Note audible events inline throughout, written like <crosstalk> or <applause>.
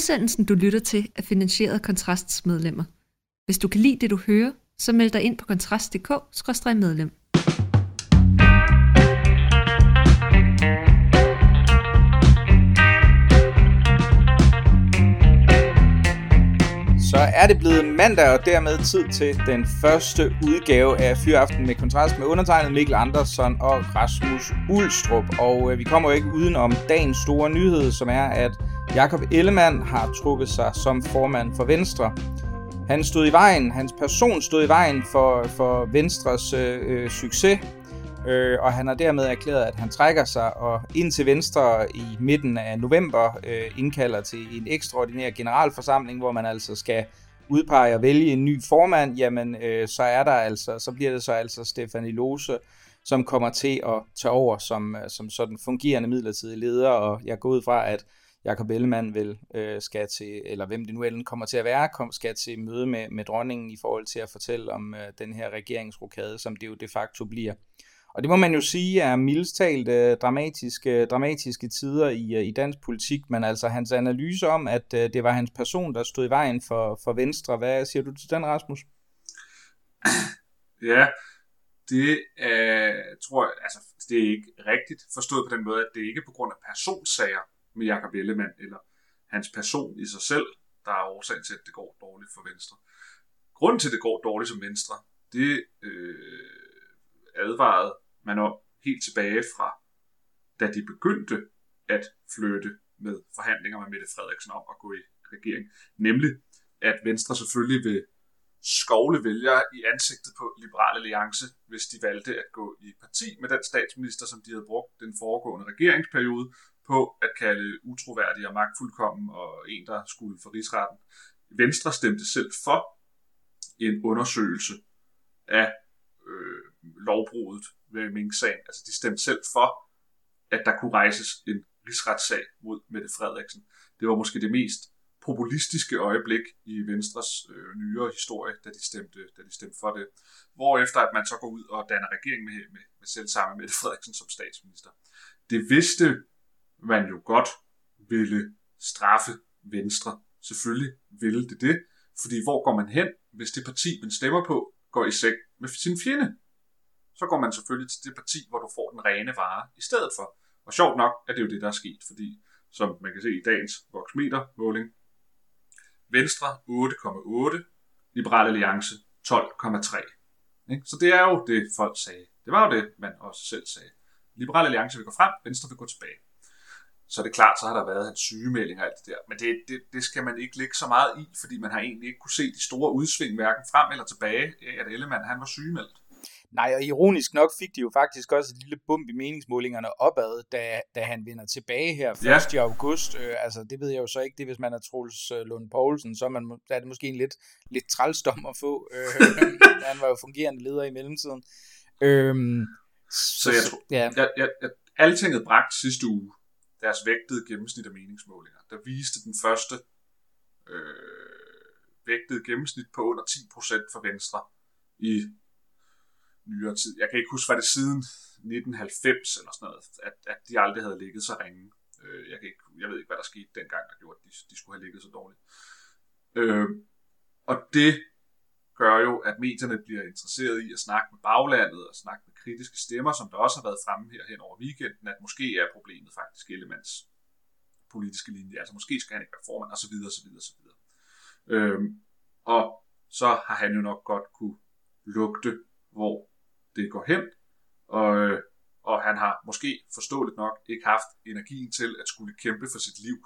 Udsendelsen, du lytter til, er finansieret af Kontrasts medlemmer. Hvis du kan lide det, du hører, så meld dig ind på kontrast.dk-medlem. Så er det blevet mandag, og dermed tid til den første udgave af Fyraften med kontrast med undertegnet Mikkel Andersson og Rasmus Ulstrup. Og øh, vi kommer jo ikke uden om dagens store nyhed, som er, at Jakob Ellemann har trukket sig som formand for Venstre. Han stod i vejen, hans person stod i vejen for, for Venstres øh, øh succes, øh, og han har dermed erklæret, at han trækker sig, og ind til Venstre i midten af november øh, indkalder til en ekstraordinær generalforsamling, hvor man altså skal udpege og vælge en ny formand, jamen øh, så er der altså, så bliver det så altså Stefanie Lose, som kommer til at tage over som, øh, som sådan fungerende midlertidig leder, og jeg går ud fra, at Jakob Ellemann vil øh, skal til, eller hvem det nu ellen kommer til at være, kom, skal til møde med, med dronningen i forhold til at fortælle om øh, den her regeringsrokade, som det jo de facto bliver. Og det må man jo sige er mildstalt øh, dramatiske, dramatiske tider i, øh, i dansk politik, men altså hans analyse om, at øh, det var hans person, der stod i vejen for, for Venstre. Hvad siger du til den, Rasmus? Ja, det øh, tror jeg, altså, det er ikke rigtigt forstået på den måde, at det ikke er på grund af personsager med Jakob Ellemann, eller hans person i sig selv, der er årsagen til, at det går dårligt for Venstre. Grunden til, at det går dårligt som Venstre, det øh, advarede man om helt tilbage fra, da de begyndte at flytte med forhandlinger med Mette Frederiksen om at gå i regering. Nemlig, at Venstre selvfølgelig vil skovle vælgere i ansigtet på Liberal Alliance, hvis de valgte at gå i parti med den statsminister, som de havde brugt den foregående regeringsperiode på at kalde utroværdig og magtfuldkommen og en, der skulle for rigsretten. Venstre stemte selv for en undersøgelse af øh, lovbruddet ved Mink-sagen. Altså de stemte selv for, at der kunne rejses en rigsretssag mod Mette Frederiksen. Det var måske det mest populistiske øjeblik i Venstres øh, nyere historie, da de, stemte, da de stemte for det. Hvorefter at man så går ud og danner regering med, med, med selv samme Mette Frederiksen som statsminister. Det vidste man jo godt ville straffe Venstre. Selvfølgelig ville det det, fordi hvor går man hen, hvis det parti, man stemmer på, går i seng med sin fjende? Så går man selvfølgelig til det parti, hvor du får den rene vare i stedet for. Og sjovt nok er det jo det, der er sket, fordi som man kan se i dagens voksmeter måling, Venstre 8,8, Liberal Alliance 12,3. Så det er jo det, folk sagde. Det var jo det, man også selv sagde. Liberal Alliance vil gå frem, Venstre vil gå tilbage. Så er det klart, så har der været en sygemelding og alt det der. Men det, det, det skal man ikke lægge så meget i, fordi man har egentlig ikke kunne se de store udsving, hverken frem eller tilbage, at Ellemann han var sygemeldt. Nej, og ironisk nok fik de jo faktisk også et lille bump i meningsmålingerne opad, da, da han vender tilbage her 1. Ja. august. Øh, altså, det ved jeg jo så ikke, det hvis man er Troels øh, Lund Poulsen, så er, man, så er det måske en lidt, lidt trælsdom at få. Øh, <laughs> han var jo fungerende leder i mellemtiden. Øh, så, så jeg tror, ja. jeg, jeg, jeg, Altinget bragt sidste uge deres vægtede gennemsnit af meningsmålinger. Der viste den første øh, vægtede gennemsnit på under 10% for Venstre i nyere tid. Jeg kan ikke huske, hvad det siden 1990 eller sådan noget, at, at de aldrig havde ligget så ringe. Øh, jeg, kan ikke, jeg ved ikke, hvad der skete dengang, der gjorde, at de, de skulle have ligget så dårligt. Øh, og det gør jo, at medierne bliver interesseret i at snakke med baglandet og snakke med kritiske stemmer, som der også har været fremme her hen over weekenden, at måske er problemet faktisk Ellemands politiske linje. Altså måske skal han ikke være formand, osv. osv. osv. Øhm, og så har han jo nok godt kunne lugte, hvor det går hen, og, øh, og han har måske forståeligt nok ikke haft energien til at skulle kæmpe for sit liv,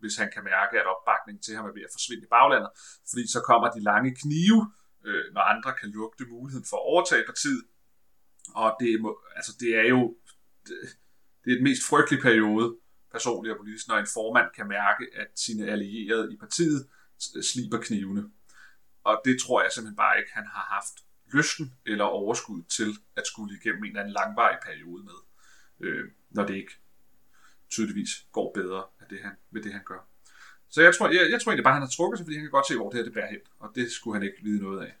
hvis han kan mærke, at opbakningen til ham er ved at forsvinde i baglandet, fordi så kommer de lange knive, øh, når andre kan lugte muligheden for at overtage partiet, og det, må, altså det er jo det, det er den mest frygtelige periode, personligt og politisk, når en formand kan mærke, at sine allierede i partiet sliber knivene. Og det tror jeg simpelthen bare ikke, han har haft lysten eller overskud til at skulle igennem en eller anden langvarig periode med, øh, når det ikke tydeligvis går bedre af det, han, med det, han gør. Så jeg tror, jeg, jeg tror egentlig bare, han har trukket sig, fordi han kan godt se, hvor det her det bærer hen, og det skulle han ikke vide noget af.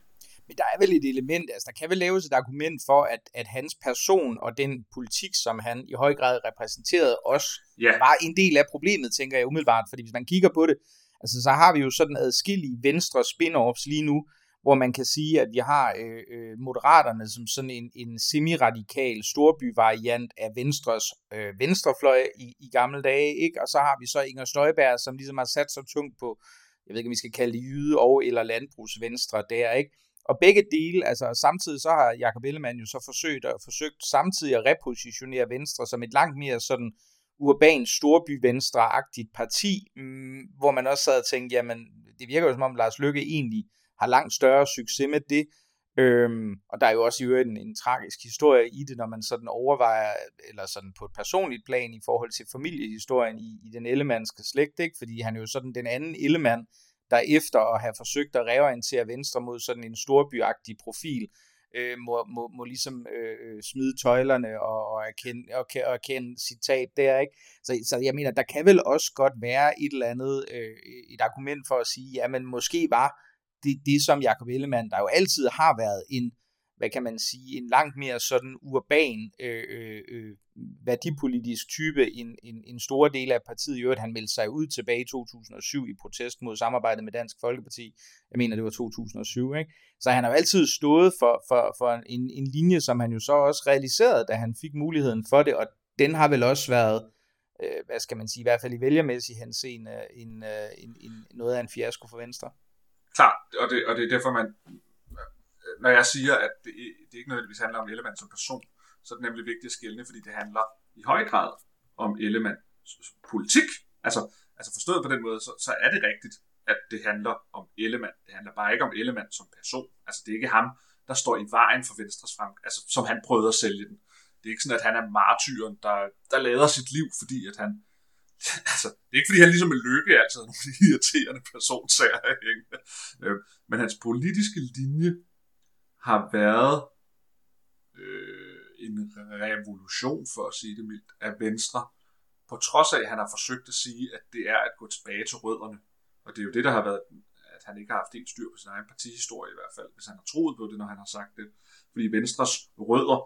Men der er vel et element, altså der kan vel laves et argument for, at, at hans person og den politik, som han i høj grad repræsenterede, også ja. var en del af problemet, tænker jeg umiddelbart. Fordi hvis man kigger på det, Altså, så har vi jo sådan adskillige venstre spin-offs lige nu, hvor man kan sige, at vi har øh, øh, Moderaterne som sådan en, en semi-radikal storbyvariant af Venstres øh, venstrefløj i, i gamle dage, ikke? og så har vi så Inger Støjberg, som ligesom har sat sig tungt på, jeg ved ikke, om vi skal kalde det jyde og eller landbrugsvenstre der, ikke? Og begge dele, altså samtidig så har Jacob Ellemann jo så forsøgt, og forsøgt samtidig at repositionere Venstre som et langt mere sådan urban storby venstre parti, mm, hvor man også sad og tænkte, jamen det virker jo som om Lars Lykke egentlig har langt større succes med det. Øhm, og der er jo også i øvrigt en, en tragisk historie i det, når man sådan overvejer, eller sådan på et personligt plan i forhold til familiehistorien i, i den ellemandske slægt, ikke? fordi han er jo sådan den anden ellemand, der efter at have forsøgt at reorientere Venstre mod sådan en storbyagtig profil, øh, må, må, må ligesom øh, øh, smide tøjlerne og, og, erkende, og, og erkende sit tab der, ikke? Så, så jeg mener, der kan vel også godt være et eller andet, øh, et argument for at sige, jamen måske var det, det som Jacob Ellemann, der jo altid har været en, hvad kan man sige, en langt mere sådan urban øh, øh, øh værdipolitisk type en, en, en stor del af partiet. I øvrigt, han meldte sig ud tilbage i 2007 i protest mod samarbejdet med Dansk Folkeparti. Jeg mener, det var 2007. Ikke? Så han har jo altid stået for, for, for en, en linje, som han jo så også realiserede, da han fik muligheden for det, og den har vel også været, øh, hvad skal man sige, i hvert fald i vælgermæssig henseende, en, øh, en, en, noget af en fiasko for Venstre. Klart, og det, og det er derfor, man, når jeg siger, at det, det ikke nødvendigvis handler om Ellemann som person, så er det nemlig vigtigt at skille, fordi det handler i høj grad om Ellemanns politik. Altså, altså forstået på den måde, så, så er det rigtigt, at det handler om Ellemann. Det handler bare ikke om Ellemann som person. Altså, det er ikke ham, der står i vejen for Venstres frem, altså, som han prøvede at sælge den. Det er ikke sådan, at han er martyren, der, der lader sit liv, fordi at han, <laughs> altså, det er ikke fordi, han ligesom er lykke altid nogle <laughs> irriterende personsager, ikke? Øh, men hans politiske linje har været øh, en revolution, for at sige det mildt, af Venstre, på trods af, at han har forsøgt at sige, at det er at gå tilbage til rødderne. Og det er jo det, der har været, at han ikke har haft helt styr på sin egen partihistorie i hvert fald, hvis han har troet på det, når han har sagt det. Fordi Venstres rødder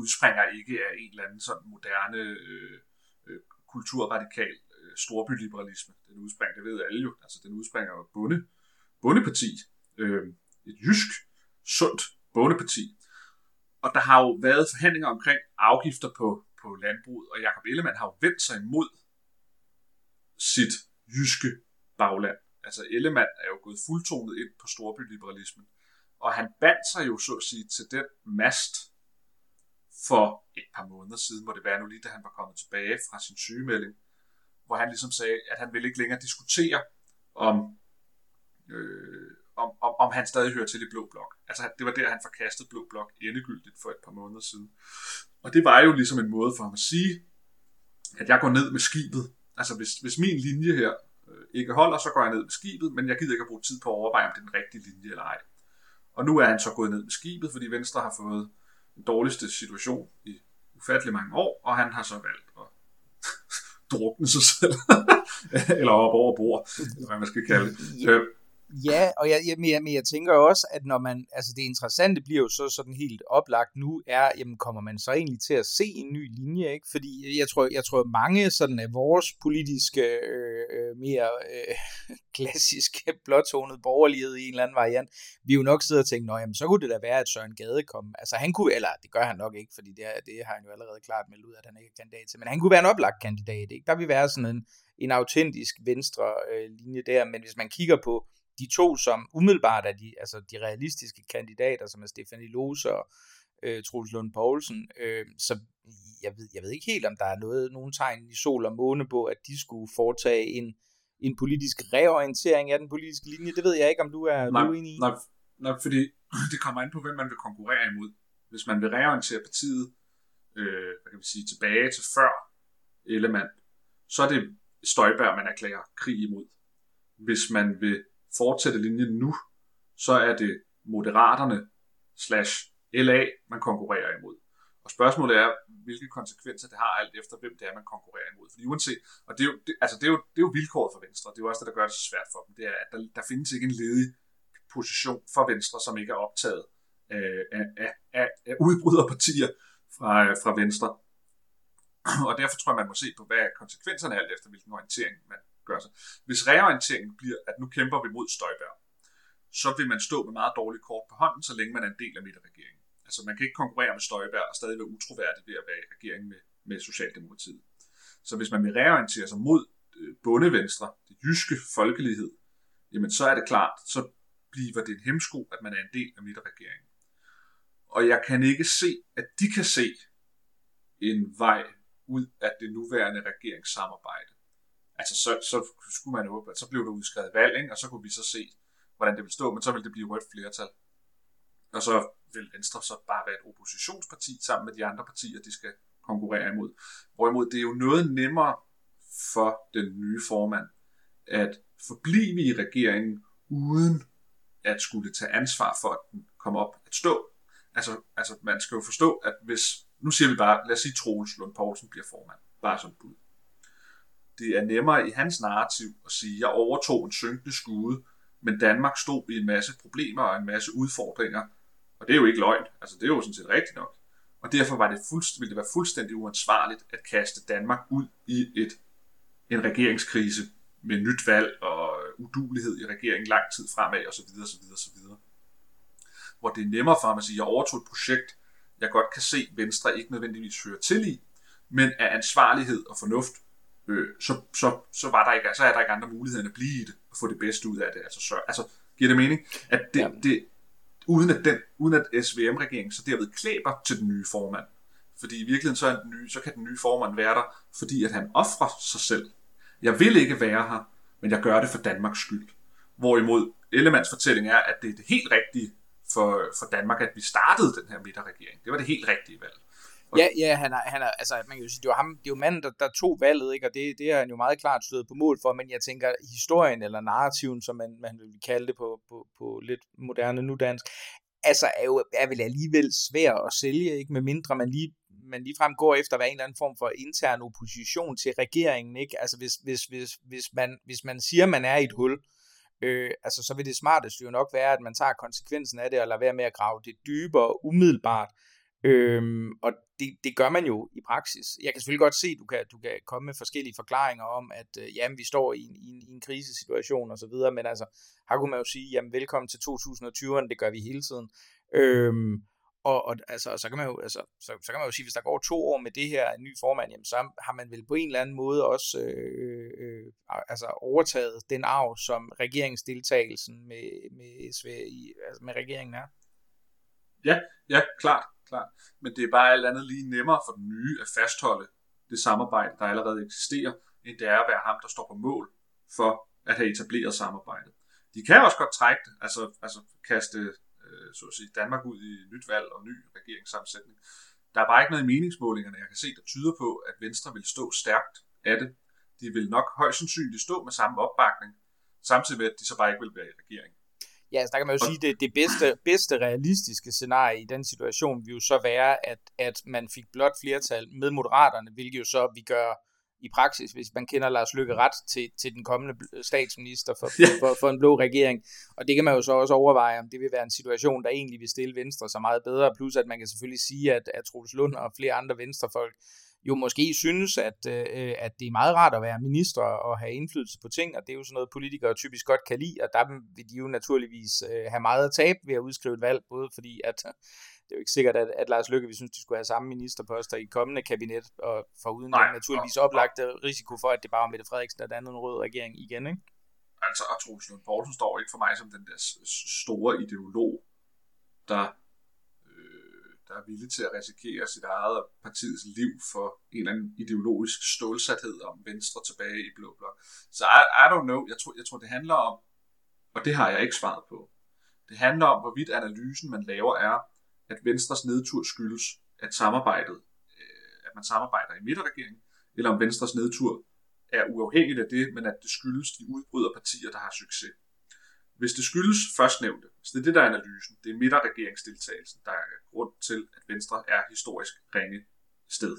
udspringer ikke af en eller anden sådan moderne øh, kulturradikal øh, storbyliberalisme. Den udspringer, det ved alle jo, altså den udspringer af bunde, bundeparti, øh, et jysk, sundt bundeparti, og der har jo været forhandlinger omkring afgifter på, på landbruget, og Jakob Ellemann har jo vendt sig imod sit jyske bagland. Altså Ellemann er jo gået fuldtonet ind på storbyliberalismen, og han bandt sig jo så at sige til den mast for et par måneder siden, må det var nu lige, da han var kommet tilbage fra sin sygemelding, hvor han ligesom sagde, at han ville ikke længere diskutere om øh, om, om, om han stadig hører til i Blå Blok. Altså, det var der, han forkastede Blå Blok endegyldigt for et par måneder siden. Og det var jo ligesom en måde for ham at sige, at jeg går ned med skibet. Altså, hvis, hvis min linje her øh, ikke holder, så går jeg ned med skibet, men jeg gider ikke at bruge tid på at overveje, om det er den rigtige linje eller ej. Og nu er han så gået ned med skibet, fordi Venstre har fået den dårligste situation i ufattelig mange år, og han har så valgt at <laughs> drukne sig selv, <laughs> eller op over bord, eller hvad man skal kalde det. Øh, Ja, og jeg, jeg, men, jeg, men jeg tænker også, at når man, altså det interessante bliver jo så sådan helt oplagt nu, er, jamen kommer man så egentlig til at se en ny linje, ikke? Fordi jeg tror, jeg tror mange sådan af vores politiske, øh, øh mere øh, <laughs> klassiske, blåtonede borgerlighed i en eller anden variant, vi jo nok sidder og tænker, nå jamen så kunne det da være, at Søren Gade kom, altså han kunne, eller det gør han nok ikke, fordi det, det har han jo allerede klart meldt ud, at han ikke er kandidat til, men han kunne være en oplagt kandidat, ikke? Der vil være sådan en, en autentisk venstre øh, linje der, men hvis man kigger på de to, som umiddelbart er de, altså de realistiske kandidater, som er Stefanie Lose og øh, Troels Lund Poulsen, øh, så jeg ved, jeg ved ikke helt, om der er noget, nogen tegn i sol og måne på, at de skulle foretage en, en politisk reorientering af den politiske linje. Det ved jeg ikke, om du er, nej, du er enig i. Nej, nej, fordi <clears throat> det kommer an på, hvem man vil konkurrere imod. Hvis man vil reorientere partiet øh, hvad kan vi sige, tilbage til før Ellemann, så er det Støjberg, man erklærer krig imod. Hvis man vil fortsætte linjen nu, så er det Moderaterne slash LA, man konkurrerer imod. Og spørgsmålet er, hvilke konsekvenser det har alt efter, hvem det er, man konkurrerer imod. Fordi uanset, og det er jo, det, altså det er jo, det er jo vilkåret for Venstre, det er jo også det, der gør det så svært for dem, det er, at der, der findes ikke en ledig position for Venstre, som ikke er optaget øh, af, af, af, af udbryderpartier fra, øh, fra Venstre. <clears throat> Og derfor tror jeg, man må se på, hvad konsekvenserne er alt efter, hvilken orientering man, gøre sig. Hvis reorienteringen bliver, at nu kæmper vi mod Støjberg, så vil man stå med meget dårlige kort på hånden, så længe man er en del af midterregeringen. Altså man kan ikke konkurrere med Støjberg og stadig være utroværdig ved at være i regering med, med Socialdemokratiet. Så hvis man vil reorientere sig mod øh, bundevenstre, det jyske folkelighed, jamen så er det klart, så bliver det en hemsko, at man er en del af midterregeringen. Og jeg kan ikke se, at de kan se en vej ud af det nuværende regeringssamarbejde. Altså så, så skulle man håbe, at så blev der udskrevet valg, ikke? og så kunne vi så se, hvordan det ville stå, men så ville det blive rødt flertal. Og så vil Venstre så bare være et oppositionsparti sammen med de andre partier, de skal konkurrere imod. Hvorimod det er jo noget nemmere for den nye formand at forblive i regeringen uden at skulle tage ansvar for, at den kommer op at stå. Altså, altså man skal jo forstå, at hvis, nu siger vi bare, lad os sige, Troels Lund Poulsen bliver formand, bare som bud. Det er nemmere i hans narrativ at sige, at jeg overtog en synkende skude, men Danmark stod i en masse problemer og en masse udfordringer, og det er jo ikke løgn, altså det er jo sådan set rigtigt nok. Og derfor var det fuldst, ville det være fuldstændig uansvarligt at kaste Danmark ud i et, en regeringskrise med nyt valg og udulighed i regeringen lang tid fremad osv. osv. osv. Hvor det er nemmere for ham at sige, at jeg overtog et projekt, jeg godt kan se, Venstre ikke nødvendigvis hører til i, men af ansvarlighed og fornuft, øh, så, så, så, var der ikke, så er der ikke andre muligheder end at blive i det og få det bedste ud af det. Altså, så, altså giver det mening? At det, det, uden at, den, uden at SVM-regeringen så derved klæber til den nye formand. Fordi i virkeligheden så, er den nye, så kan den nye formand være der, fordi at han offrer sig selv. Jeg vil ikke være her, men jeg gør det for Danmarks skyld. Hvorimod Ellemands fortælling er, at det er det helt rigtige for, for Danmark, at vi startede den her midterregering. Det var det helt rigtige valg. Ja, ja han er, han er, altså, man kan jo sige, det var ham, det er jo manden, der, der tog valget, ikke? og det, det er han jo meget klart stået på mål for, men jeg tænker, historien eller narrativen, som man, man vil kalde det på, på, på lidt moderne nudansk, altså er jo er vel alligevel svær at sælge, ikke? med mindre man lige man ligefrem går efter at være en eller anden form for intern opposition til regeringen, ikke? Altså hvis, hvis, hvis, hvis, man, hvis man siger, at man er i et hul, øh, altså så vil det smarteste jo nok være, at man tager konsekvensen af det og lader være med at grave det dybere umiddelbart, Øhm, og det, det gør man jo i praksis. Jeg kan selvfølgelig godt se, at du kan, du kan komme med forskellige forklaringer om, at øh, jamen, vi står i en, i, en, i en krisesituation og så videre, men altså, her kunne man jo sige, jamen velkommen til 2020'erne, det gør vi hele tiden. Øhm, og, og altså, så, kan man jo, altså, så, så kan man jo sige, hvis der går to år med det her en ny formand, jamen, så har man vel på en eller anden måde også øh, øh, øh altså overtaget den arv, som regeringsdeltagelsen med, med, SV, altså med regeringen er. Ja, ja, klart klart. Men det er bare alt andet lige nemmere for den nye at fastholde det samarbejde, der allerede eksisterer, end det er at være ham, der står på mål for at have etableret samarbejdet. De kan også godt trække det, altså, altså kaste øh, så at sige, Danmark ud i nyt valg og ny regeringssammensætning. Der er bare ikke noget i meningsmålingerne, jeg kan se, der tyder på, at Venstre vil stå stærkt af det. De vil nok højst sandsynligt stå med samme opbakning, samtidig med, at de så bare ikke vil være i regering. Ja, så der kan man jo sige, det, det bedste, bedste realistiske scenarie i den situation vil jo så være, at, at man fik blot flertal med moderaterne, hvilket jo så vi gør i praksis, hvis man kender Lars Løkke ret til, til den kommende statsminister for, for, for, for en blå regering. Og det kan man jo så også overveje, om det vil være en situation, der egentlig vil stille Venstre så meget bedre. Plus at man kan selvfølgelig sige, at, at Troels Lund og flere andre venstrefolk jo måske synes, at, øh, at det er meget rart at være minister og have indflydelse på ting, og det er jo sådan noget, politikere typisk godt kan lide, og der vil de jo naturligvis øh, have meget at tabe ved at udskrive et valg, både fordi at det er jo ikke sikkert, at, at Lars Løkke vi synes, de skulle have samme ministerposter i kommende kabinet, og foruden Nej, den naturligvis oplagte risiko for, at det bare var Mette Frederiksen, der dannede en rød regering igen, ikke? Altså, og Troels Poulsen står ikke for mig som den der store ideolog, der der er villig til at risikere sit eget og partiets liv for en eller anden ideologisk stålsathed om Venstre tilbage i Blå Blok. Så I, I don't know. Jeg tror, jeg tror, det handler om, og det har jeg ikke svaret på, det handler om, hvorvidt analysen, man laver, er, at Venstres nedtur skyldes, at samarbejdet, øh, at man samarbejder i midterregeringen, eller om Venstres nedtur er uafhængigt af det, men at det skyldes de udbryderpartier, der har succes. Hvis det skyldes førstnævnte, så det er det, der er analysen, det er midterregeringsdeltagelsen, der er grund til, at Venstre er historisk ringe sted,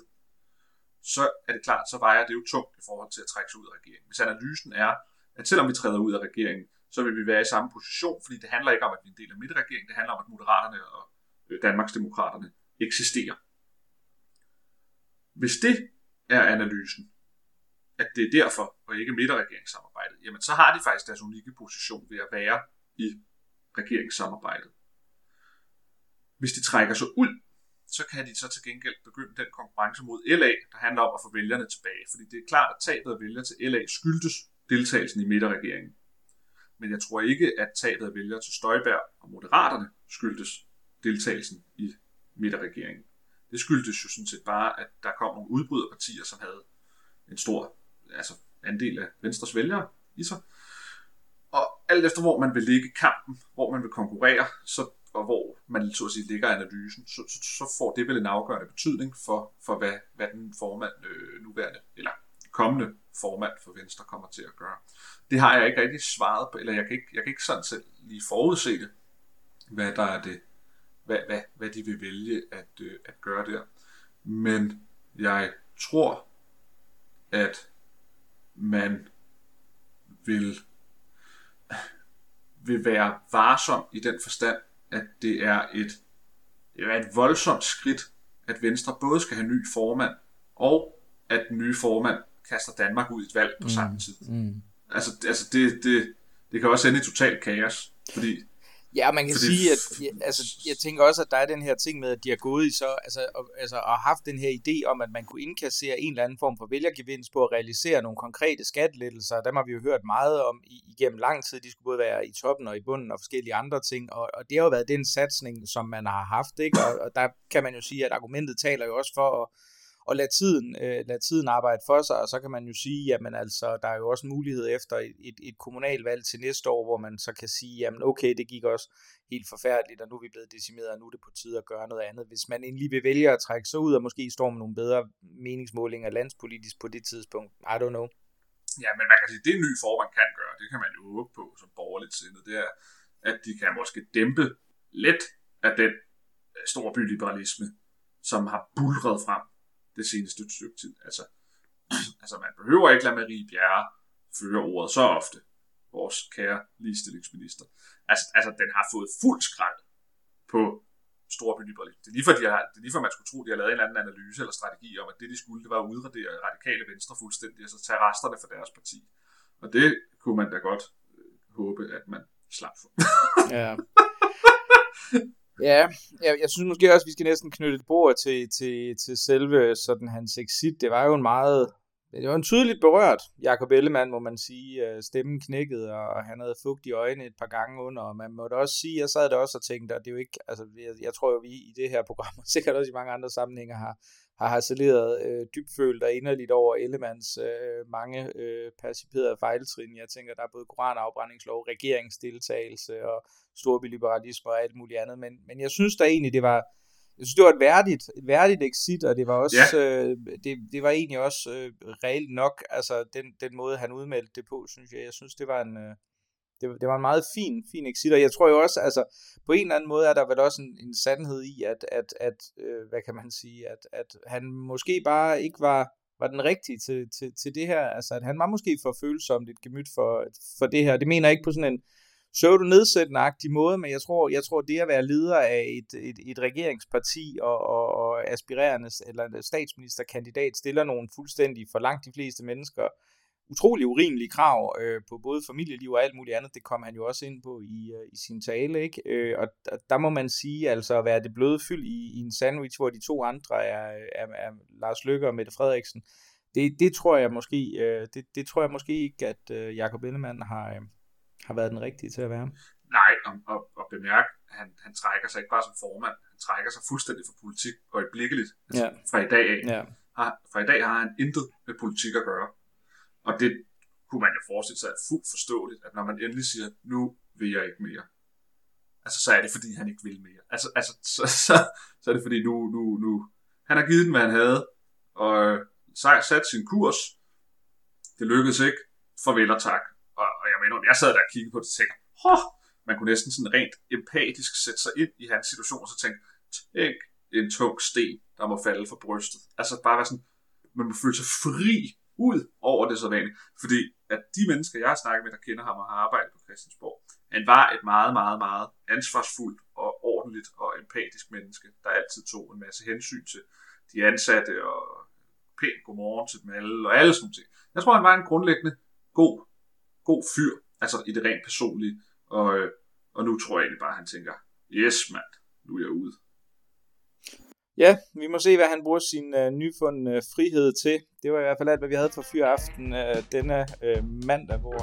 så er det klart, så vejer det jo tungt i forhold til at trække sig ud af regeringen. Hvis analysen er, at selvom vi træder ud af regeringen, så vil vi være i samme position, fordi det handler ikke om, at vi er en del af midterregeringen, det handler om, at Moderaterne og øh, Danmarksdemokraterne eksisterer. Hvis det er analysen, at det er derfor, og ikke midterregeringssamarbejdet, jamen så har de faktisk deres unikke position ved at være i regeringssamarbejdet. Hvis de trækker sig ud, så kan de så til gengæld begynde den konkurrence mod LA, der handler om at få vælgerne tilbage. Fordi det er klart, at tabet af vælgere til LA skyldtes deltagelsen i midterregeringen. Men jeg tror ikke, at tabet af vælgere til Støjberg og Moderaterne skyldtes deltagelsen i midterregeringen. Det skyldtes jo sådan set bare, at der kom nogle udbryderpartier, som havde en stor altså andel af Venstres vælgere i sig. Og alt efter hvor man vil ligge kampen, hvor man vil konkurrere, så, og hvor man så at sige ligger analysen, så, så, så får det vel en afgørende betydning for, for hvad, hvad den formand øh, nuværende, eller kommende formand for Venstre kommer til at gøre. Det har jeg ikke rigtig svaret på, eller jeg kan ikke, jeg kan ikke sådan selv lige forudse det, hvad der er det, hvad, hvad, hvad de vil vælge at, øh, at gøre der. Men jeg tror, at man vil, vil være varsom i den forstand, at det er et, det er et voldsomt skridt, at Venstre både skal have ny formand, og at den nye formand kaster Danmark ud i et valg på mm, samme tid. Mm. Altså, altså det, det, det kan også ende i total kaos, fordi Ja, man kan Fordi... sige, at ja, altså, jeg tænker også, at der er den her ting med, at de har gået i så, altså, og, altså, og haft den her idé om, at man kunne indkassere en eller anden form for vælgergevinst på at realisere nogle konkrete skattelettelser. Dem har vi jo hørt meget om igennem lang tid. De skulle både være i toppen og i bunden og forskellige andre ting, og, og det har jo været den satsning, som man har haft, ikke? Og, og der kan man jo sige, at argumentet taler jo også for at og lade tiden, øh, lade tiden arbejde for sig, og så kan man jo sige, jamen altså, der er jo også mulighed efter et, et, et kommunalvalg til næste år, hvor man så kan sige, jamen okay, det gik også helt forfærdeligt, og nu er vi blevet decimeret, og nu er det på tide at gøre noget andet. Hvis man endelig vil vælge at trække sig ud, og måske står med nogle bedre meningsmålinger landspolitisk på det tidspunkt, I don't know. Ja, men man kan sige, det en ny formand kan gøre, det kan man jo håbe på som borgerligt sindet, det er, at de kan måske dæmpe lidt af den øh, storbyliberalisme, store byliberalisme, som har bulret frem det seneste stykke tid. Altså, <clears throat> altså man behøver ikke lade Marie Bjerre føre ordet så ofte, vores kære ligestillingsminister. Altså, altså den har fået fuld skrald på storbyliberalisme. Det er lige for, de har, det er lige for, man skulle tro, de har lavet en eller anden analyse eller strategi om, at det, de skulle, det var at udradere radikale venstre fuldstændig, og så tage resterne for deres parti. Og det kunne man da godt øh, håbe, at man slap for. ja. <laughs> Ja, jeg, jeg synes måske også, at vi skal næsten knytte et bord til, til, til selve sådan hans exit. Det var jo en meget, det var en tydeligt berørt Jakob Ellemann, må man sige. Øh, stemmen knækkede, og han havde fugt i øjnene et par gange under, og man måtte også sige, jeg sad der også og tænkte, at det er jo ikke, altså jeg, jeg tror jo, vi i det her program, og sikkert også i mange andre sammenhænge, har, har harceleret øh, dybfølt og inderligt over Ellemanns øh, mange øh, perciperede fejltrin. Jeg tænker, der er både koranafbrændingslov, regeringsdeltagelse og storbyliberalisme og alt muligt andet. Men, men jeg synes da egentlig, det var, jeg synes, det var et værdigt, et værdigt exit, og det var også, ja. øh, det, det var egentlig også øh, reelt nok, altså den, den måde, han udmeldte det på, synes jeg. Jeg synes, det var en, øh, det, det var en meget fin, fin exit, og jeg tror jo også, altså på en eller anden måde er der vel også en, en sandhed i, at, at, at øh, hvad kan man sige, at, at han måske bare ikke var, var den rigtige til, til, til det her, altså at han var måske for følsomt et gemyt for, for det her, det mener jeg ikke på sådan en pseudo nedsættende måde, men jeg tror, jeg tror det at være leder af et, et, et regeringsparti og, og, og aspirerende eller statsministerkandidat stiller nogle fuldstændig for langt de fleste mennesker utrolig urimelige krav øh, på både familieliv og alt muligt andet. Det kom han jo også ind på i, øh, i sin tale. Ikke? Øh, og der, der må man sige, altså at være det bløde fyld i, i en sandwich, hvor de to andre er, er, er Lars Løkke og Mette Frederiksen. Det, det tror jeg måske, øh, det, det tror jeg måske ikke, at øh, Jacob Ellemann har, øh, har været den rigtige til at være. Nej, og, og, og bemærk, han, han trækker sig ikke bare som formand, han trækker sig fuldstændig for politik øjeblikkeligt. Altså, ja. Fra i dag af. Ja. Har, fra i dag har han intet med politik at gøre. Og det kunne man jo forestille sig er fuldt forståeligt, at når man endelig siger, nu vil jeg ikke mere, altså så er det fordi, han ikke vil mere. Altså, altså så, så, så er det fordi, nu, nu, nu, han har givet den, hvad han havde, og øh, sat sin kurs. Det lykkedes ikke. Farvel og tak. Og, og jeg mener, jeg sad der og kiggede på det og tænkte, Hå! man kunne næsten sådan rent empatisk sætte sig ind i hans situation, og så tænke, tænk en tung sten, der må falde fra brystet. Altså bare være sådan, man må føle sig fri ud over det sådan. Fordi at de mennesker, jeg har snakket med, der kender ham og har arbejdet på Christiansborg, han var et meget, meget, meget ansvarsfuldt og ordentligt og empatisk menneske, der altid tog en masse hensyn til de ansatte og pænt godmorgen til dem alle, og alle sådan ting. Jeg tror, han var en grundlæggende god, god fyr, altså i det rent personlige, og, øh, og nu tror jeg egentlig bare, at han tænker, yes mand, nu er jeg ude. Ja, vi må se, hvad han bruger sin øh, nyfundne øh, frihed til. Det var i hvert fald alt, hvad vi havde for fyr aften øh, denne øh, mandag, hvor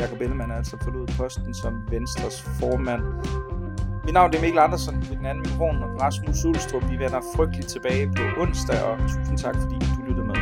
Jakob Ellemann altså forlod posten som Venstres formand. Mit navn er Mikkel Andersen, ved den anden mikrofon, og Rasmus Ulstrup. Vi vender frygteligt tilbage på onsdag, og tusind tak, fordi du lyttede med.